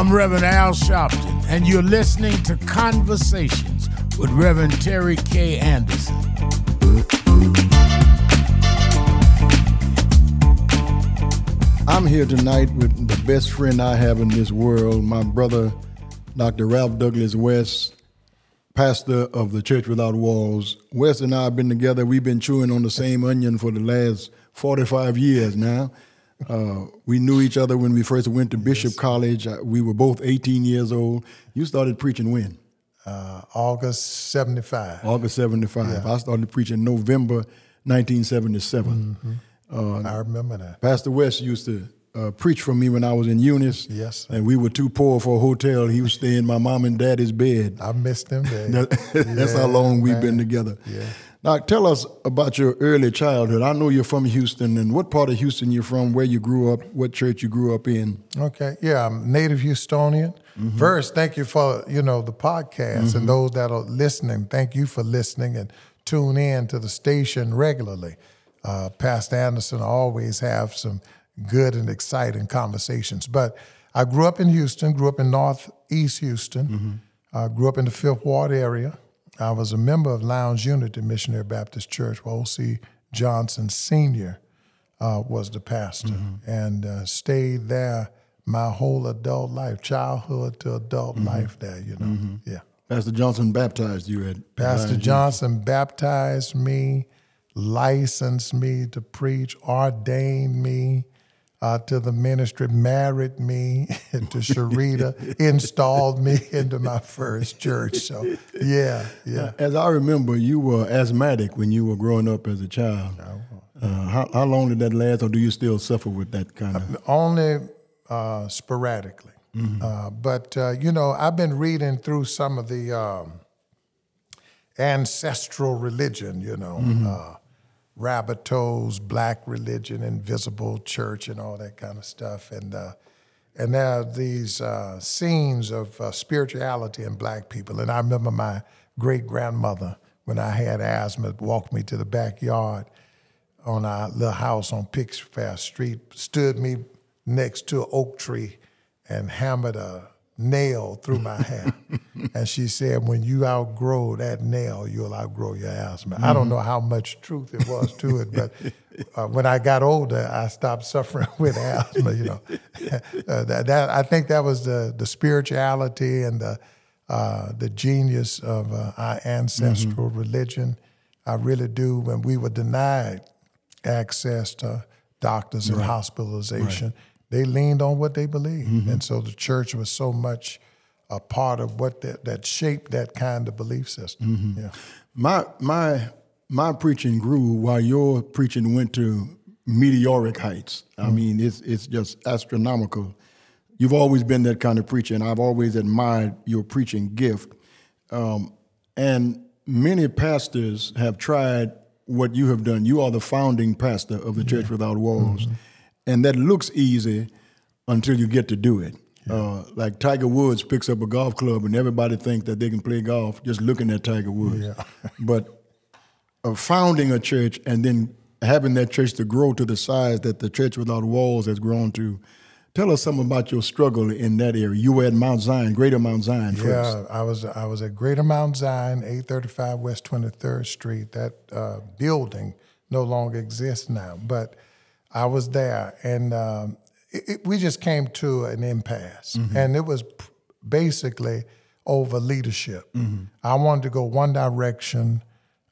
I'm Reverend Al Sharpton, and you're listening to Conversations with Reverend Terry K. Anderson. I'm here tonight with the best friend I have in this world, my brother, Dr. Ralph Douglas West, pastor of the Church Without Walls. West and I have been together. We've been chewing on the same onion for the last 45 years now. Uh, we knew each other when we first went to Bishop College. Uh, We were both 18 years old. You started preaching when? uh, August 75. August 75. I started preaching November 1977. I remember that. Pastor West used to uh, preach for me when I was in Eunice. Yes, sir. And we were too poor for a hotel. He was staying in my mom and daddy's bed. I missed them. That- That's how long we've been together. Yeah. Now, tell us about your early childhood. I know you're from Houston, and what part of Houston you're from, where you grew up, what church you grew up in. Okay, yeah, I'm native Houstonian. First, thank you for you know the podcast and those that are listening. Thank you for listening and tune in to the station regularly. Uh, Pastor Anderson always have some good and exciting conversations. But I grew up in Houston. Grew up in Northeast Houston. Uh, grew up in the Fifth Ward area. I was a member of Lyons Unity Missionary Baptist Church, where O.C. Johnson Senior uh, was the pastor and uh, stayed there my whole adult life, childhood to adult life there, you know. Yeah. Pastor Johnson baptized you at Pastor Johnson baptized me, licensed me to preach, ordained me uh, to the ministry, married me to Sharita, installed me into my first church. So, yeah, yeah. As I remember, you were asthmatic when you were growing up as a child. Uh, how, how long did that last, or do you still suffer with that kind of? only uh, sporadically. Uh, but uh, you know, I've been reading through some of the um, ancestral religion. You know, uh, Raboteau's Black Religion, Invisible Church, and all that kind of stuff. And uh, and there are these uh, scenes of uh, spirituality in Black people. And I remember my great grandmother when I had asthma walked me to the backyard on our little house on Pittsfair Street, stood me next to an oak tree and hammered a nail through my hair. and she said, when you outgrow that nail, you'll outgrow your asthma. I don't know how much truth it was to it, but uh, when I got older, I stopped suffering with asthma, you know. uh, that, that, I think that was the, the spirituality and the, uh, the genius of uh, our ancestral religion. I really do. When we were denied access to doctors and hospitalization, they leaned on what they believed, mm-hmm. and so the church was so much a part of what that, that shaped that kind of belief system. Mm-hmm. Yeah. My my my preaching grew while your preaching went to meteoric heights. I mm-hmm. mean, it's it's just astronomical. You've always been that kind of preacher, and I've always admired your preaching gift. Um, and many pastors have tried what you have done. You are the founding pastor of the Church Without Walls, and that looks easy until you get to do it. Uh, like Tiger Woods picks up a golf club, and everybody thinks that they can play golf just looking at Tiger Woods. but of founding a church and then having that church to grow to the size that the Church Without Walls has grown to. Tell us something about your struggle in that area. You were at Mount Zion, Greater Mount Zion first. Yeah, I was I was at Greater Mount Zion, 835 West 23rd Street. That uh, building no longer exists now, but I was there, and um, it, it- we just came to an impasse, and it was basically over leadership. I wanted to go one direction.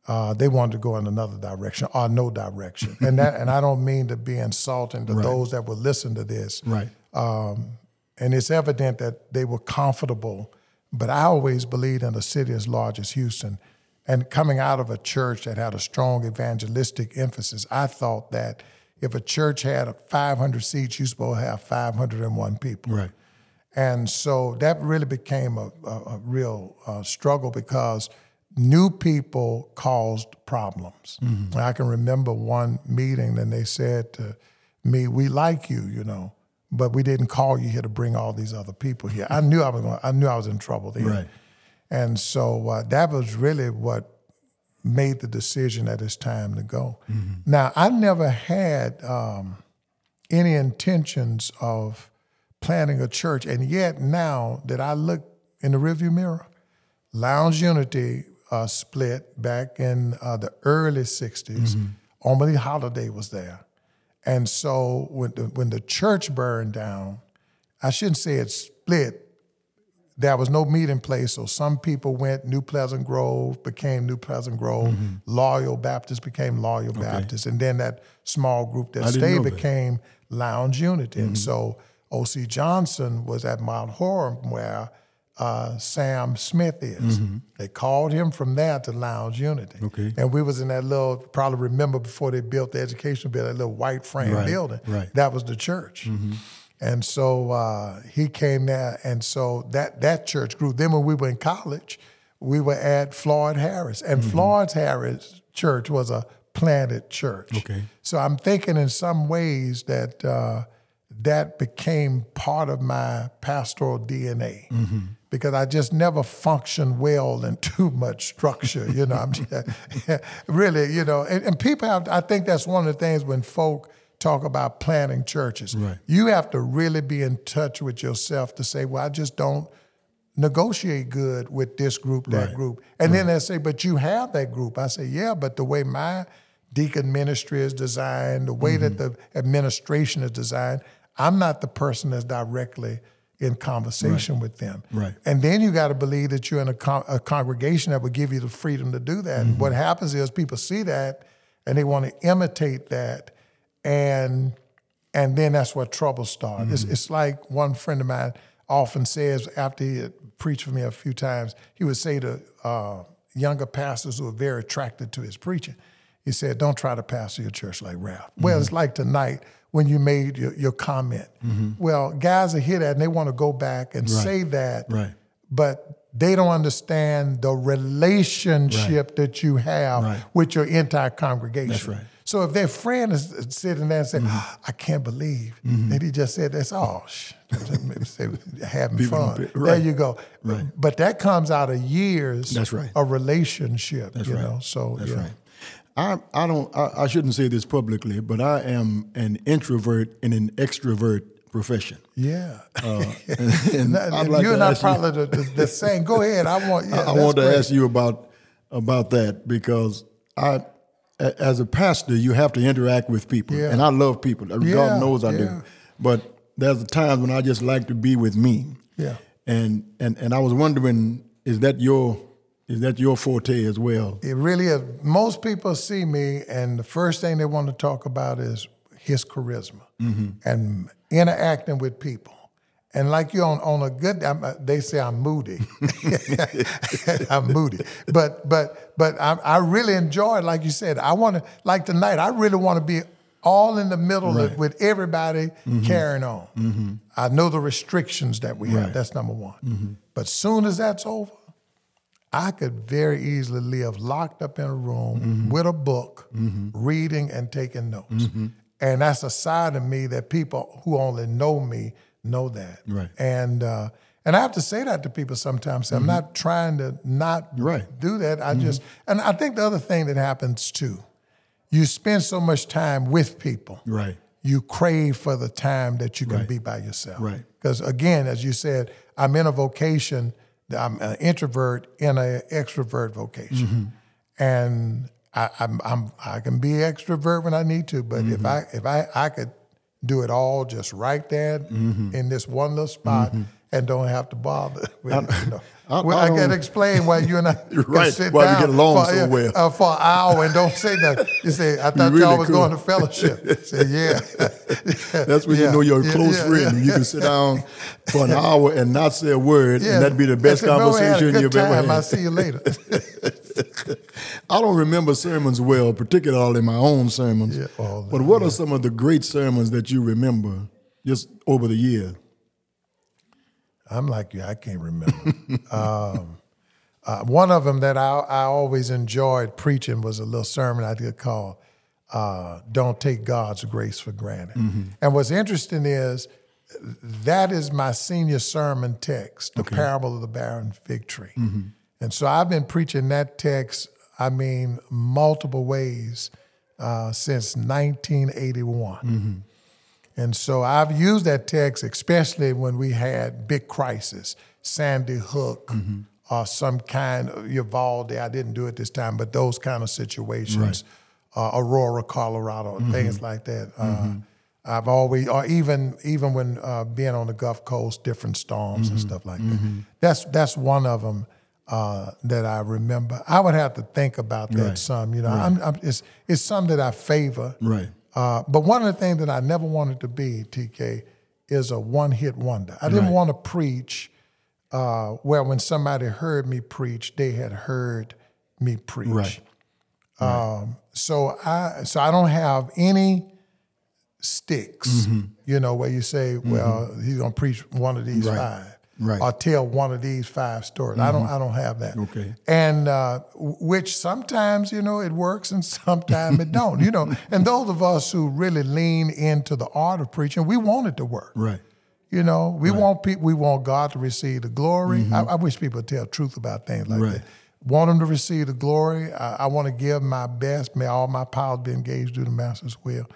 Uh, they wanted to go in another direction or no direction, and that and I don't mean to be insulting to those that would listen to this Right. and it's evident that they were comfortable. But I always believed in a city as large as Houston, and coming out of a church that had a strong evangelistic emphasis, I thought that if a church had 500 seats, you're supposed to have 501 people. Right. And so that really became a, a, a real uh, struggle because new people caused problems. I can remember one meeting and they said to me, "We like you, you know, but we didn't call you here to bring all these other people here." I knew I was going. I knew I was in trouble there. Right. And so uh, that was really what made the decision that it's time to go. Now, I never had um, any intentions of planning a church. And yet now that I look in the rearview mirror, Lyons Unity uh, split back in uh, the early 60s. Only Holiday was there. And so when the, when the church burned down, I shouldn't say it split. There was no meeting place, so some people went. New Pleasant Grove became New Pleasant Grove. Mm-hmm. Loyal Baptist became Loyal Baptist, and then that small group that I stayed know that. became Lyons Unity. And mm-hmm. so O.C. Johnson was at Mount Horeb where uh, Sam Smith is. Mm-hmm. They called him from there to Lyons Unity. Okay. And we was in that little, probably remember before they built the education building, that little white frame Right, building. right. That was the church. And so uh, he came there, and so that that church grew. Then when we were in college, we were at Floyd Harris, and Mm-hmm. Floyd Harris Church was a planted church. Okay. So I'm thinking in some ways that uh, that became part of my pastoral DNA. Mm-hmm. Because I just never function well in too much structure, you know. I'm just, really, you know, and, and people have. I think that's one of the things when folk talk about planting churches. Right. You have to really be in touch with yourself to say, "Well, I just don't negotiate good with this group, that Right. group. And then they say, but you have that group. I say, yeah, but the way my deacon ministry is designed, the way that the administration is designed, I'm not the person that's directly in conversation with them. Right. And then you got to believe that you're in a, con- a congregation that will give you the freedom to do that. Mm-hmm. And what happens is people see that and they want to imitate that. And and then that's where trouble starts. It's, mm-hmm. it's like one friend of mine often says after he had preached for me a few times, he would say to uh, younger pastors who are very attracted to his preaching, he said, Don't try to pastor your church like Ralph. Well, mm-hmm. it's like tonight when you made your, your comment. Mm-hmm. Well, guys are hear that and they want to go back and say that, Right. but they don't understand the relationship that you have Right. with your entire congregation. Right. So if their friend is sitting there and saying, Mm-hmm. "I can't believe," that he just said that's all, having People fun. don't There you go. Right. But that comes out of years. That's right. A relationship. That's you right. know. So That's yeah. right. I, I don't I, I shouldn't say this publicly, but I am an introvert in an extrovert profession. Yeah. And I'd like you're not ask you- probably the, the, same. Go ahead. I want. Yeah, I, I want to great. ask you about about that because I, as a pastor, you have to interact with people, Yeah. and I love people. God knows I do. But there's times when I just like to be with me. Yeah. And and and I was wondering, is that your is that your forte as well? It really is. Most people see me, and the first thing they want to talk about is his charisma mm-hmm. and interacting with people. And like you on on a good, I'm, uh, they say I'm moody. I'm moody, but but but I, I really enjoy it. Like you said, I want to like tonight. I really want to be all in the middle Right. with everybody mm-hmm. carrying on. Mm-hmm. I know the restrictions that we have. That's number one. Mm-hmm. But soon as that's over, I could very easily live locked up in a room Mm-hmm. with a book, reading and taking notes. And that's a side of me that people who only know me know that. Right. And uh, and I have to say that to people sometimes. I'm not trying to not Mm-hmm. Right. do that. I just and I think the other thing that happens too, you spend so much time with people Right. you crave for the time that you can Right. be by yourself. Right. Because again, as you said, I'm in a vocation. I'm an introvert in an extrovert vocation, Mm-hmm. and I, I'm, I'm I can be extrovert when I need to. But Mm-hmm. if I if I I could do it all just right there Mm-hmm. in this one little spot. And don't have to bother. With you know. I- well, I I, can explain why you and I can Right, sit why we down get along for, so well. uh, for an hour and don't say nothing. You say, "I thought really y'all was could. going to fellowship." Say, "Yeah." That's when Yeah, you know you're a yeah, close yeah, friend. You can sit down for an hour and not say a word, and that'd be the best said, "Well, we had a conversation you've ever had. I'll see you later. I don't remember sermons well, particularly my own sermons. All but what are some of the great sermons that you remember just over the year? I'm like you. I can't remember. um, uh, one of them that I, I always enjoyed preaching was a little sermon I did called uh, "Don't Take God's Grace for Granted." And what's interesting is that is my senior sermon text, the parable of the barren fig tree. And so I've been preaching that text. I mean, multiple ways uh, since 1981. And so I've used that text, especially when we had big crisis, Sandy Hook, Mm-hmm. or some kind of Uvalde. I didn't do it this time, but those kind of situations, uh, Aurora, Colorado, Mm-hmm. things like that. Uh, I've always, or even even when uh, being on the Gulf Coast, different storms and stuff like that. That's that's one of them uh, that I remember. I would have to think about that Right. some. You know, I'm, I'm, it's it's some that I favor. Right. Uh, but one of the things that I never wanted to be, TK, is a one hit wonder. I didn't Right. want to preach uh, where when somebody heard me preach, they had heard me preach. Right. Um, so I so I don't have any sticks, Mm-hmm. you know, where you say, well, he's gonna preach one of these Right. five. Right. Or tell one of these five stories. I don't I don't have that. Okay. And uh, which sometimes, you know, it works and sometimes it don't, you know. And those of us who really lean into the art of preaching, we want it to work. Right. You know, we want people, we want God to receive the glory. I, I wish people would tell truth about things like Right. that. Want Him to receive the glory. I, I want to give my best. May all my powers be engaged do the Master's will.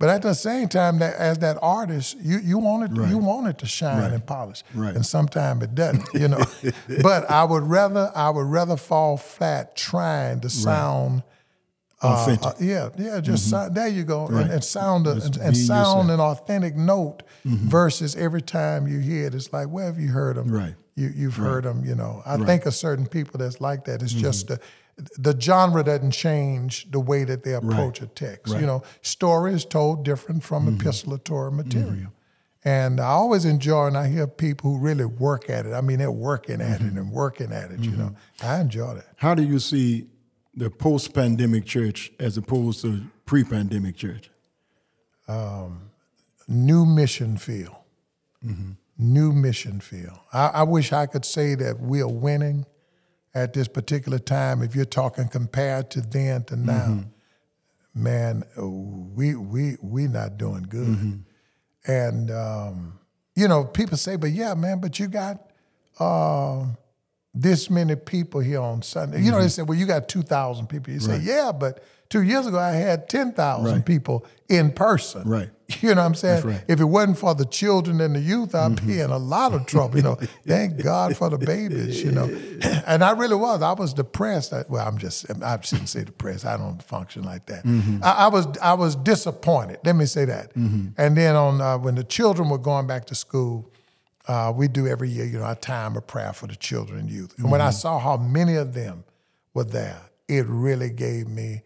But at the same time, that as that artist, you you want it you want it to shine and polish, Right. and sometimes it doesn't. You know, but I would rather I would rather fall flat trying to sound. Authentic. Uh, yeah, yeah, just sound, there you go, Mm-hmm. Right. and, and sound a, and, and sound yourself. an authentic note versus every time you hear it, it's like, where have you heard them? Right. You you've heard them. You know, I think of certain people that's like that. It's just the the genre doesn't change the way that they approach a text. You know, story is told different from mm-hmm. epistolatory material. Mm-hmm. And I always enjoy when I hear people who really work at it. I mean, they're working at it mm-hmm. and working at it. You know, I enjoy that. How do you see the post-pandemic church as opposed to pre-pandemic church? Um, new mission field. New mission field. I, I wish I could say that we are winning at this particular time. If you're talking compared to then to now, man, we we we not doing good. And um, you know, people say, "But yeah, man, but you got." Uh, this many people here on Sunday. You know, they say, well, you got 2,000 people. You say, yeah, but two years ago I had 10,000 Right. people in person. Right. You know what I'm saying? Right. If it wasn't for the children and the youth, I'd be in a lot of trouble. You know, thank God for the babies, you know. And I really was. I was depressed. I- Well, I'm just, I shouldn't say depressed. I don't function like that. I, I was I was disappointed. Let me say that. And then on uh, when the children were going back to school, uh, we do every year, you know, a time of prayer for the children and youth. And when I saw how many of them were there, it really gave me,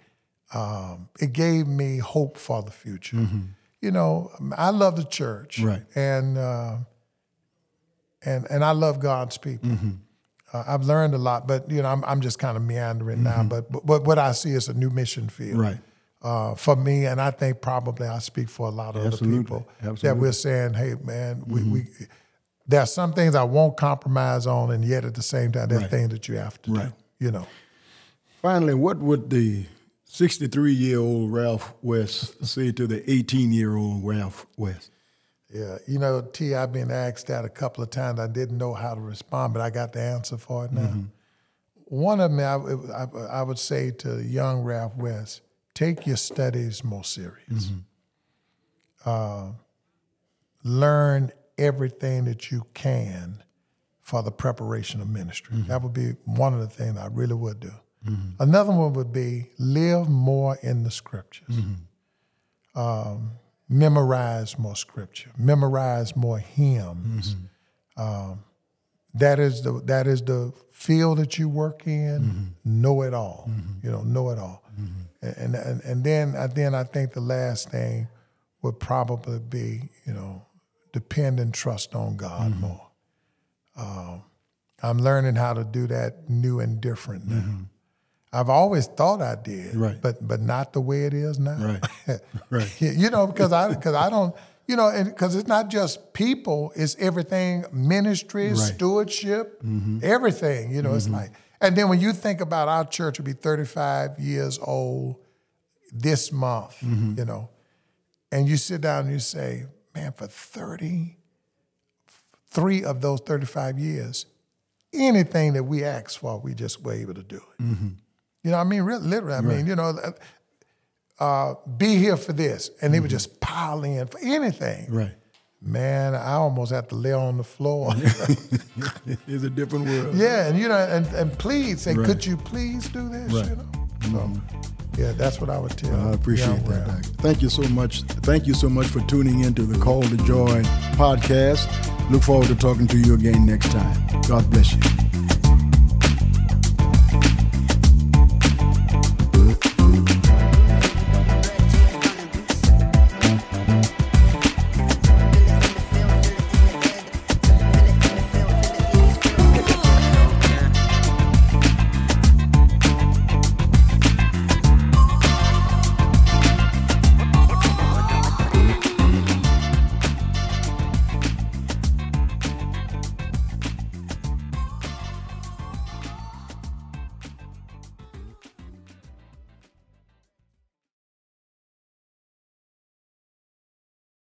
um, it gave me hope for the future. You know, I love the church, Right. And uh, and and I love God's people. Uh, I've learned a lot, but you know, I'm I'm just kind of meandering now. But, but but what I see is a new mission field, Right. uh, for me, and I think probably I speak for a lot of Absolutely. other people that we're saying, hey, man, we, we there are some things I won't compromise on, and yet at the same time, there's Right. things that you have to Right. do. You know, Finally, what would the 63-year-old Ralph West say to the 18-year-old Ralph West? yeah, you know, T, I've been asked that a couple of times. I didn't know how to respond, but I got the answer for it now. Mm-hmm. One of them, I, I, I would say to young Ralph West, take your studies more serious. Mm-hmm. Uh, learn everything that you can for the preparation of ministry. Mm-hmm. That would be one of the things I really would do. Another one would be live more in the scriptures. Mm-hmm. Um, memorize more scripture. Memorize more hymns. Mm-hmm. Um, that is the that is the field that you work in. Mm-hmm. Know it all. You know, know it all. And, and and then I then I think the last thing would probably be you know depend and trust on God more. Um, I'm learning how to do that new and different now. I've always thought I did, Right. but but not the way it is now. Right. Right. You know, because I because I don't, you know, because it's not just people; it's everything, ministry, Right. stewardship, mm-hmm. everything. You know, it's mm-hmm. like, and then when you think about our church will be 35 years old this month, mm-hmm. you know, and you sit down and you say, man, for 33 of those 35 years, anything that we asked for, we just were able to do it. You know, I mean, really, literally, I mean, you know, uh, uh, be here for this, and they would just pile in for anything. Right. Man, I almost had to lay on the floor. It's a different world. yeah, and you know, and, and please say, Right. could you please do this? Right. You know. So, yeah, that's what I would tell. I appreciate that. Doc. Thank you so much. Thank you so much for tuning into the Call to Joy podcast. Look forward to talking to you again next time. God bless you.